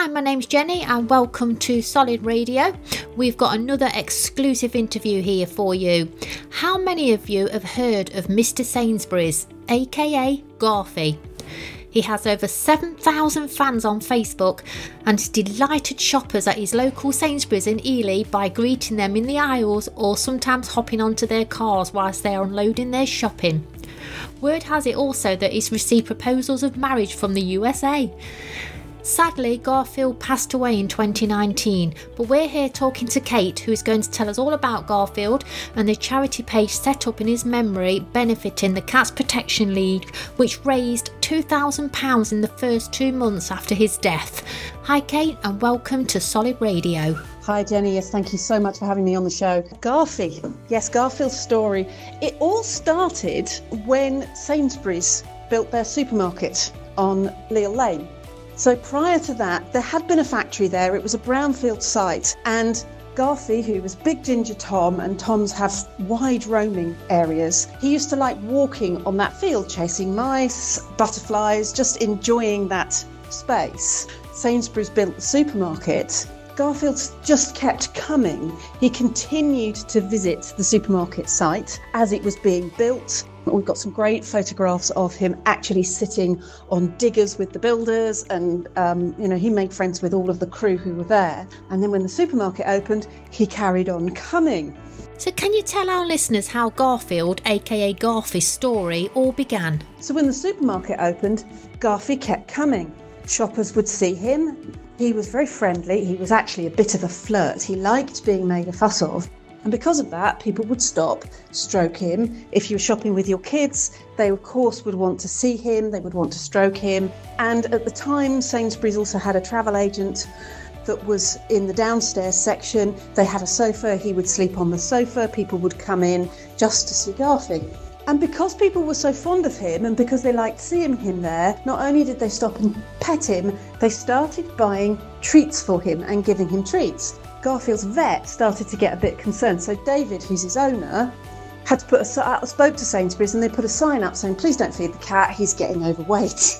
Hi, my name's Jenny, and welcome to Solid Radio. We've got another exclusive interview here for you. How many of you have heard of Mr. Sainsbury's, aka Garfy? He has over 7,000 fans on Facebook and delighted shoppers at his local Sainsbury's in Ely by greeting them in the aisles or sometimes hopping onto their cars whilst they are unloading their shopping. Word has it also that he's received proposals of marriage from the USA. Sadly, Garfield passed away in 2019, but we're here talking to Cate, who is going to tell us all about Garfield and the charity page set up in his memory benefiting the Cats Protection League, which raised £2,000 in the first two months after his death. Hi, Cate, and welcome to Solid Radio. Hi, Jenny. Yes, thank you so much for having me on the show. Garfy. Yes, Garfield's story. It all started when Sainsbury's built their supermarket on Leal Lane. So prior to that, there had been a factory there. It was a brownfield site, and Garfy, who was Big Ginger Tom, and Toms have wide roaming areas, he used to like walking on that field, chasing mice, butterflies, just enjoying that space. Sainsbury's built the supermarket. Garfield just kept coming. He continued to visit the supermarket site as it was being built. We've got some great photographs of him actually sitting on diggers with the builders, and um, you know he made friends with all of the crew who were there. And then when the supermarket opened, he carried on coming. So, can you tell our listeners how Garfield, aka Garfy's story, all began? So, when the supermarket opened, Garfy kept coming. Shoppers would see him. He was very friendly. He was actually a bit of a flirt. He liked being made a fuss of. And because of that, people would stop, stroke him. If you were shopping with your kids, they of course would want to see him, they would want to stroke him. And at the time, Sainsbury's also had a travel agent that was in the downstairs section. They had a sofa, he would sleep on the sofa, people would come in just to see Garfield. And because people were so fond of him and because they liked seeing him there, not only did they stop and pet him, they started buying treats for him and giving him treats. Garfield's vet started to get a bit concerned. So David, who's his owner, had to put a spoke to Sainsbury's and they put a sign up saying, "Please don't feed the cat. He's getting overweight."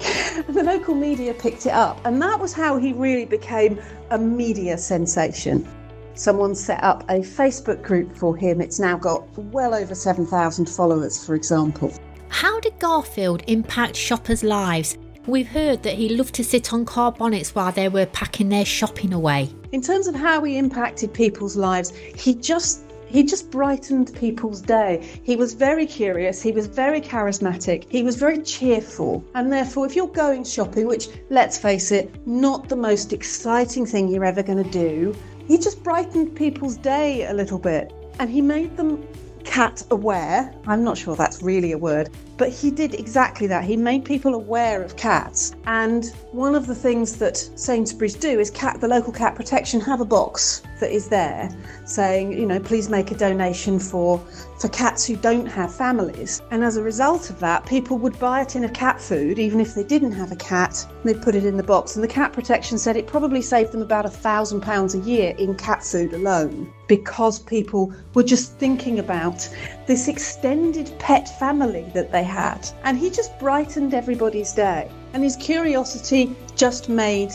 and the local media picked it up, and that was how he really became a media sensation. Someone set up a Facebook group for him. It's now got well over 7,000 followers, for example. How did Garfield impact shoppers' lives? We've heard that he loved to sit on car bonnets while they were packing their shopping away. In terms of how he impacted people's lives, he just he just brightened people's day. He was very curious, he was very charismatic, he was very cheerful. And therefore, if you're going shopping, which let's face it, not the most exciting thing you're ever going to do, he just brightened people's day a little bit. And he made them cat aware. I'm not sure that's really a word, but he did exactly that. He made people aware of cats. And one of the things that Sainsbury's do is cat the local cat protection have a box that is there saying, you know, please make a donation for for cats who don't have families. And as a result of that, people would buy a tin of cat food, even if they didn't have a cat, they'd put it in the box. And the cat protection said it probably saved them about a thousand pounds a year in cat food alone because people were just thinking about this extended pet family that they had. And he just brightened everybody's day. And his curiosity just made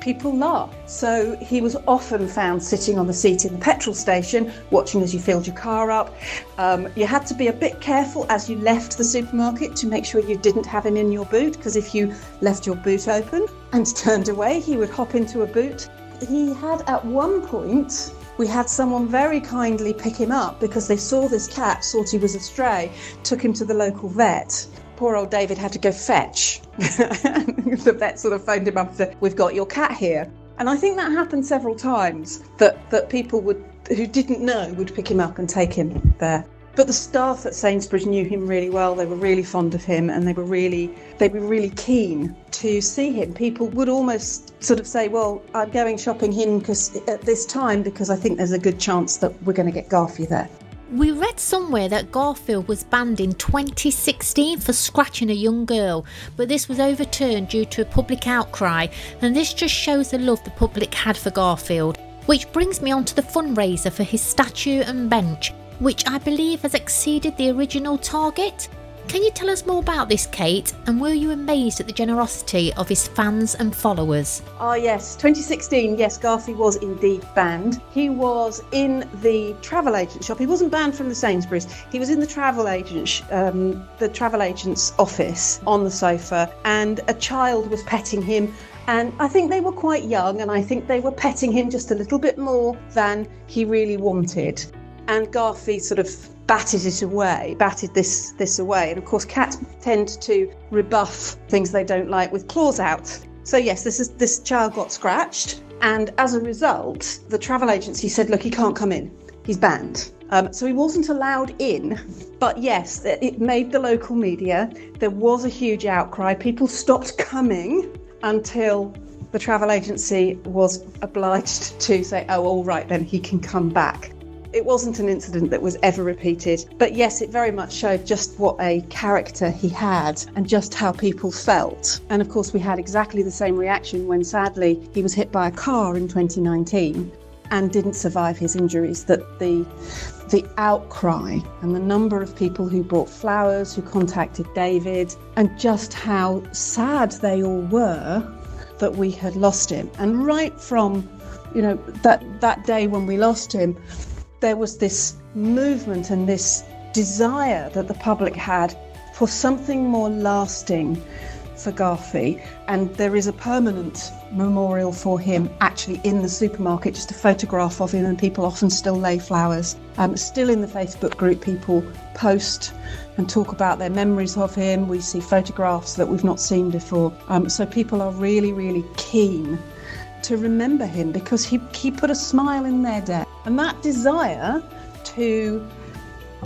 people laugh. So he was often found sitting on the seat in the petrol station, watching as you filled your car up. Um, you had to be a bit careful as you left the supermarket to make sure you didn't have him in your boot, because if you left your boot open and turned away, he would hop into a boot. He had at one point we had someone very kindly pick him up because they saw this cat, thought he was a stray, took him to the local vet poor old David had to go fetch. the vet sort of phoned him up and said, We've got your cat here. And I think that happened several times that, that people would who didn't know would pick him up and take him there. But the staff at Sainsbury's knew him really well. They were really fond of him and they were really they were really keen to see him. People would almost sort of say, "Well, I'm going shopping here because at this time because I think there's a good chance that we're going to get Garfield there." We read somewhere that Garfield was banned in 2016 for scratching a young girl, but this was overturned due to a public outcry, and this just shows the love the public had for Garfield. Which brings me on to the fundraiser for his statue and bench, which I believe has exceeded the original target. Can you tell us more about this, Cate? And were you amazed at the generosity of his fans and followers? Ah, yes, 2016. Yes, Garfy was indeed banned. He was in the travel agent shop. He wasn't banned from the Sainsbury's. He was in the travel agent, um, the travel agent's office on the sofa, and a child was petting him. And I think they were quite young, and I think they were petting him just a little bit more than he really wanted. And Garfy sort of batted it away, batted this this away. And of course, cats tend to rebuff things they don't like with claws out. So yes, this is this child got scratched, and as a result, the travel agency said, "Look, he can't come in. He's banned." Um, so he wasn't allowed in. But yes, it made the local media. There was a huge outcry. People stopped coming until the travel agency was obliged to say, "Oh, all right, then he can come back." It wasn't an incident that was ever repeated, but yes, it very much showed just what a character he had and just how people felt. And of course, we had exactly the same reaction when sadly he was hit by a car in 2019 and didn't survive his injuries. That the the outcry and the number of people who brought flowers, who contacted David, and just how sad they all were that we had lost him. And right from you know that that day when we lost him there was this movement and this desire that the public had for something more lasting for Garfy, and there is a permanent memorial for him actually in the supermarket, just a photograph of him, and people often still lay flowers. Um, still in the Facebook group, people post and talk about their memories of him. We see photographs that we've not seen before. Um, so people are really, really keen to remember him because he, he put a smile in their day. And that desire to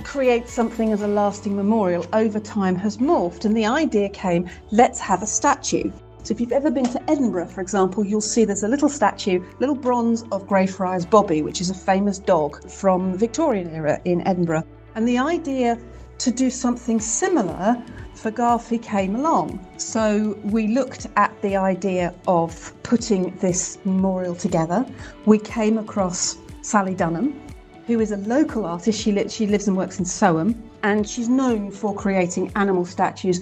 create something as a lasting memorial over time has morphed. And the idea came let's have a statue. So, if you've ever been to Edinburgh, for example, you'll see there's a little statue, little bronze of Greyfriars Bobby, which is a famous dog from the Victorian era in Edinburgh. And the idea to do something similar for Garfy came along. So we looked at the idea of putting this memorial together. We came across Sally Dunham, who is a local artist. She, li- she lives and works in Soham, and she's known for creating animal statues.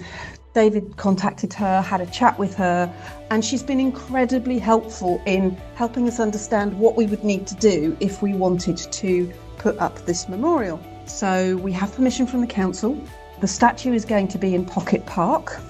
David contacted her, had a chat with her, and she's been incredibly helpful in helping us understand what we would need to do if we wanted to put up this memorial. So we have permission from the council. The statue is going to be in Pocket Park.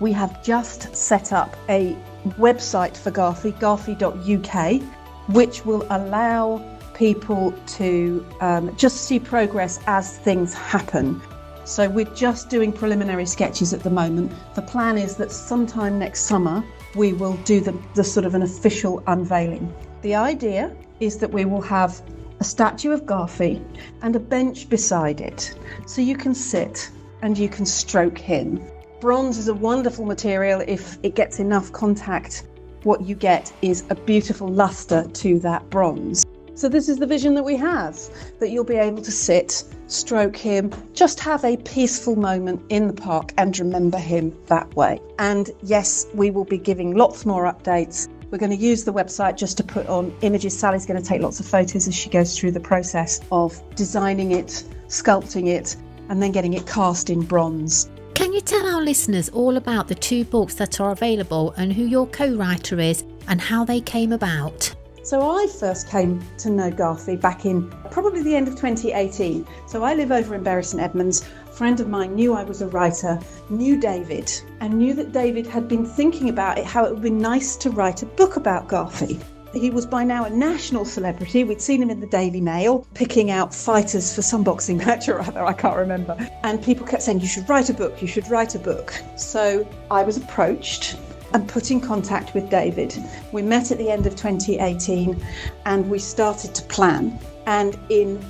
We have just set up a website for Garfy, garfy.uk, which will allow people to um, just see progress as things happen. So we're just doing preliminary sketches at the moment. The plan is that sometime next summer we will do the, the sort of an official unveiling. The idea is that we will have a statue of Garfy and a bench beside it so you can sit and you can stroke him. Bronze is a wonderful material if it gets enough contact. What you get is a beautiful luster to that bronze. So, this is the vision that we have that you'll be able to sit, stroke him, just have a peaceful moment in the park and remember him that way. And yes, we will be giving lots more updates. We're going to use the website just to put on images. Sally's going to take lots of photos as she goes through the process of designing it, sculpting it, and then getting it cast in bronze. Can you tell our listeners all about the two books that are available and who your co writer is and how they came about? So I first came to know Garfy back in probably the end of 2018. So I live over in Bury St Edmunds. A friend of mine knew I was a writer, knew David, and knew that David had been thinking about it, how it would be nice to write a book about Garfy. He was by now a national celebrity. We'd seen him in the Daily Mail picking out fighters for some boxing match or other, I can't remember. And people kept saying, You should write a book, you should write a book. So I was approached and put in contact with David. We met at the end of 2018 and we started to plan. And in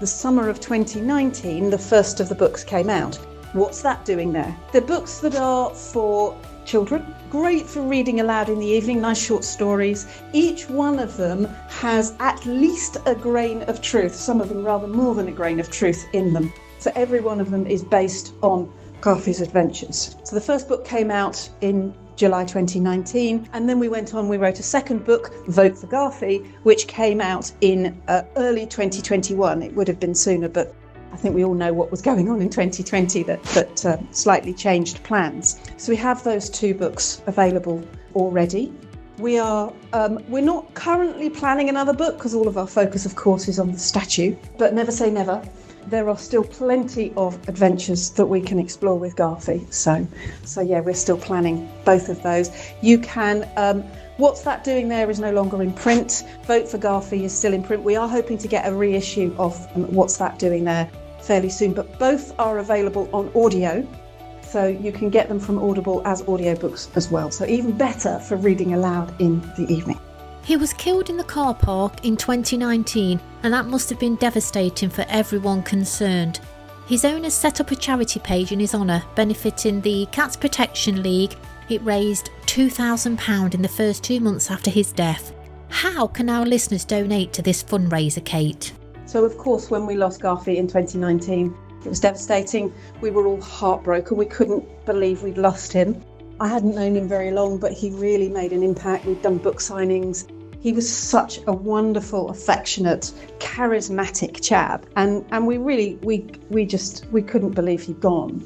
the summer of 2019, the first of the books came out. What's that doing there? They're books that are for children, great for reading aloud in the evening, nice short stories. Each one of them has at least a grain of truth, some of them rather more than a grain of truth in them. So every one of them is based on Garfy's adventures. So the first book came out in July 2019. And then we went on, we wrote a second book, Vote for Garfy, which came out in uh, early 2021. It would have been sooner, but I think we all know what was going on in 2020 that, that uh, slightly changed plans. So we have those two books available already. We are um, we're not currently planning another book because all of our focus, of course, is on the statue. But never say never. There are still plenty of adventures that we can explore with Garfy. So, so yeah, we're still planning both of those. You can. Um, What's that doing there is no longer in print. Vote for Garfy is still in print. We are hoping to get a reissue of um, What's That Doing There fairly soon, but both are available on audio. So you can get them from Audible as audiobooks as well. So even better for reading aloud in the evening. He was killed in the car park in 2019, and that must have been devastating for everyone concerned. His owners set up a charity page in his honour, benefiting the Cats Protection League. It raised £2,000 in the first two months after his death. How can our listeners donate to this fundraiser, Cate? So, of course, when we lost Garfy in 2019, it was devastating. We were all heartbroken. We couldn't believe we'd lost him. I hadn't known him very long, but he really made an impact. We'd done book signings. He was such a wonderful, affectionate, charismatic chap, and and we really we we just we couldn't believe he'd gone.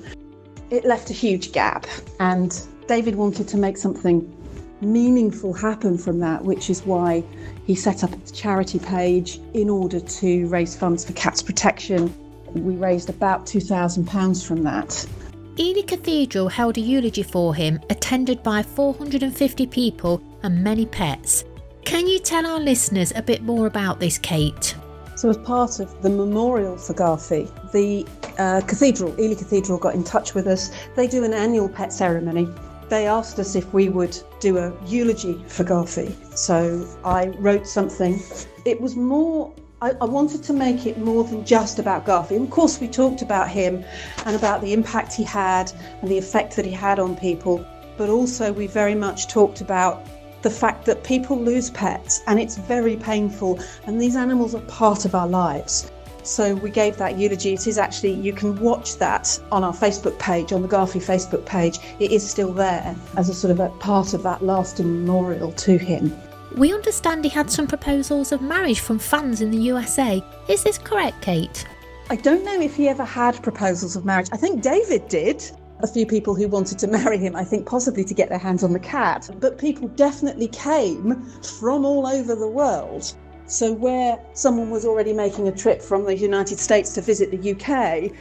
It left a huge gap, and David wanted to make something meaningful happen from that, which is why he set up a charity page in order to raise funds for cats protection. We raised about £2,000 from that. Ely Cathedral held a eulogy for him, attended by 450 people and many pets. Can you tell our listeners a bit more about this, Cate? So, as part of the memorial for Garfy, the uh, cathedral, Ely Cathedral, got in touch with us. They do an annual pet ceremony they asked us if we would do a eulogy for Garfy. So I wrote something. It was more, I, wanted to make it more than just about Garfy. And of course, we talked about him and about the impact he had and the effect that he had on people. But also, we very much talked about the fact that people lose pets and it's very painful, and these animals are part of our lives. So we gave that eulogy. It is actually, you can watch that on our Facebook page, on the Garfy Facebook page. It is still there as a sort of a part of that lasting memorial to him. We understand he had some proposals of marriage from fans in the USA. Is this correct, Cate? I don't know if he ever had proposals of marriage. I think David did. A few people who wanted to marry him, I think possibly to get their hands on the cat. But people definitely came from all over the world so, where someone was already making a trip from the United States to visit the UK,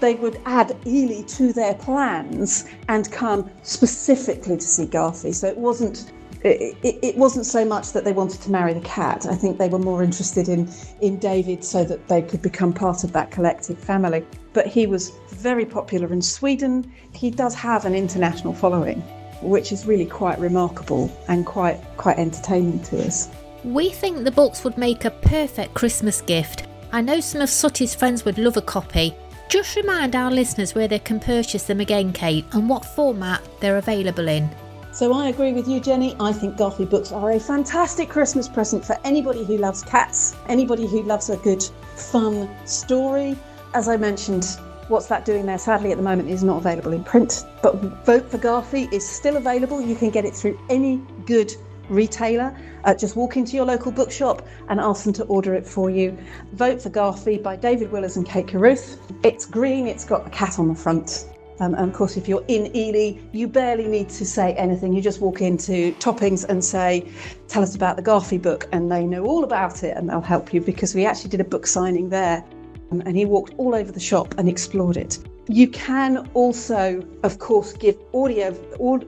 they would add Ely to their plans and come specifically to see Garfy. So it wasn't it, it, it, wasn't so much that they wanted to marry the cat. I think they were more interested in in David so that they could become part of that collective family. But he was very popular in Sweden. He does have an international following, which is really quite remarkable and quite quite entertaining to us. We think the books would make a perfect Christmas gift. I know some of Sooty's friends would love a copy. Just remind our listeners where they can purchase them again, Cate, and what format they're available in. So I agree with you, Jenny. I think Garfy books are a fantastic Christmas present for anybody who loves cats, anybody who loves a good, fun story. As I mentioned, What's That Doing There sadly at the moment is not available in print, but Vote for Garfy is still available. You can get it through any good retailer. Uh, just walk into your local bookshop and ask them to order it for you. Vote for Garfy by David Willers and Cate Caruth. It's green, it's got a cat on the front. Um, and of course, if you're in Ely, you barely need to say anything. You just walk into Toppings and say, Tell us about the Garfy book, and they know all about it and they'll help you because we actually did a book signing there. Um, and he walked all over the shop and explored it. You can also, of course, give audio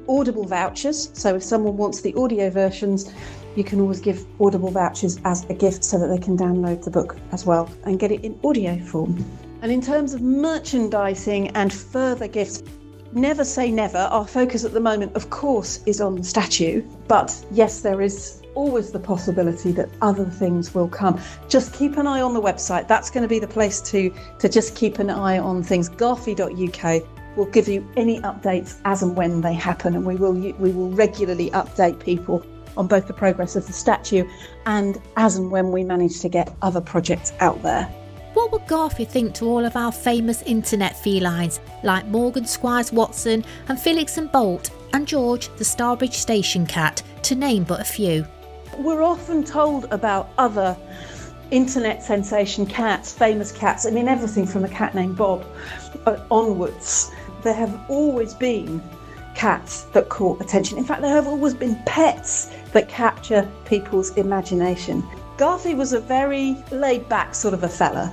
audible vouchers. So if someone wants the audio versions, you can always give audible vouchers as a gift so that they can download the book as well and get it in audio form. And in terms of merchandising and further gifts, never say never. Our focus at the moment, of course, is on the statue, but yes, there is always the possibility that other things will come. Just keep an eye on the website. That's going to be the place to, to just keep an eye on things. Garfy.uk will give you any updates as and when they happen, and we will we will regularly update people on both the progress of the statue and as and when we manage to get other projects out there. What would Garfy think to all of our famous internet felines like Morgan Squires Watson and Felix and Bolt and George the Starbridge station cat, to name but a few? We're often told about other internet sensation cats, famous cats, I mean, everything from a cat named Bob uh, onwards, there have always been cats that caught attention. In fact, there have always been pets that capture people's imagination. Garfi was a very laid back sort of a fella.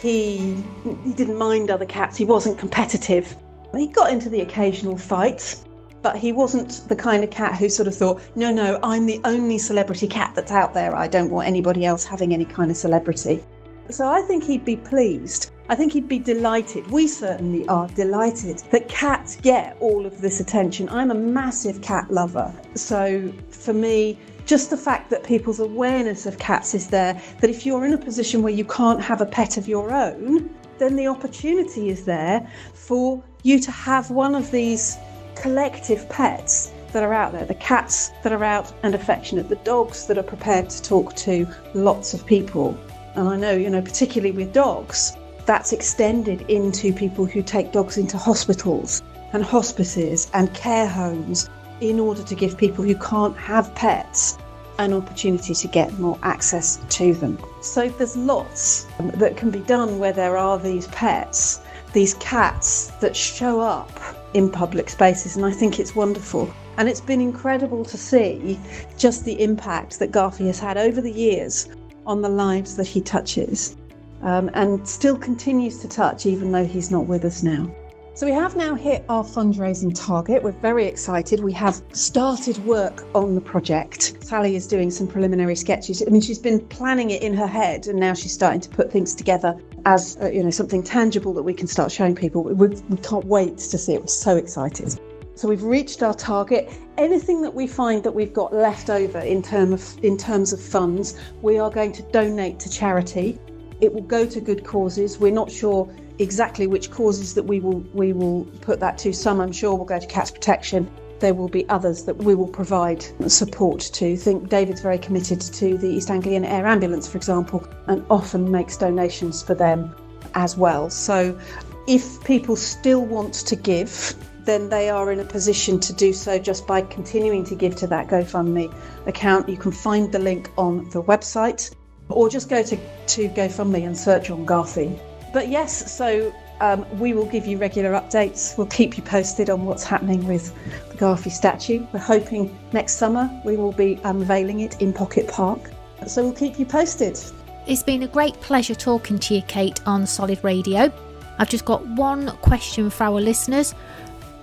He, he didn't mind other cats, he wasn't competitive. He got into the occasional fight, but he wasn't the kind of cat who sort of thought, no, no, I'm the only celebrity cat that's out there. I don't want anybody else having any kind of celebrity. So I think he'd be pleased. I think he'd be delighted. We certainly are delighted that cats get all of this attention. I'm a massive cat lover. So for me, just the fact that people's awareness of cats is there, that if you're in a position where you can't have a pet of your own, then the opportunity is there for you to have one of these collective pets that are out there the cats that are out and affectionate, the dogs that are prepared to talk to lots of people. And I know, you know, particularly with dogs, that's extended into people who take dogs into hospitals and hospices and care homes in order to give people who can't have pets an opportunity to get more access to them. So there's lots um, that can be done where there are these pets, these cats that show up in public spaces, and I think it's wonderful. And it's been incredible to see just the impact that Garfy has had over the years on the lives that he touches um, and still continues to touch, even though he's not with us now. So we have now hit our fundraising target. We're very excited. We have started work on the project. Sally is doing some preliminary sketches. I mean, she's been planning it in her head, and now she's starting to put things together as uh, you know something tangible that we can start showing people. We, we can't wait to see it. We're so excited. So we've reached our target. Anything that we find that we've got left over in term of in terms of funds, we are going to donate to charity. It will go to good causes. We're not sure exactly which causes that we will we will put that to. Some I'm sure will go to cats protection. There will be others that we will provide support to. I think David's very committed to the East Anglian Air Ambulance, for example, and often makes donations for them as well. So if people still want to give, then they are in a position to do so just by continuing to give to that GoFundMe account. You can find the link on the website or just go to, to GoFundMe and search on Garfy but yes, so um, we will give you regular updates. We'll keep you posted on what's happening with the Garfy statue. We're hoping next summer we will be unveiling it in Pocket Park. So we'll keep you posted. It's been a great pleasure talking to you, Cate, on Solid Radio. I've just got one question for our listeners.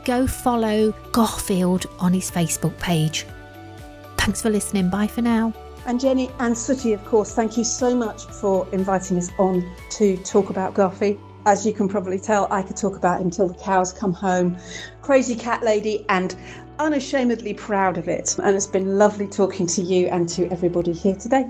Go follow Garfield on his Facebook page. Thanks for listening. Bye for now. And Jenny and Sooty, of course, thank you so much for inviting us on to talk about Garfy. As you can probably tell, I could talk about him till the cows come home. Crazy cat lady and unashamedly proud of it. And it's been lovely talking to you and to everybody here today.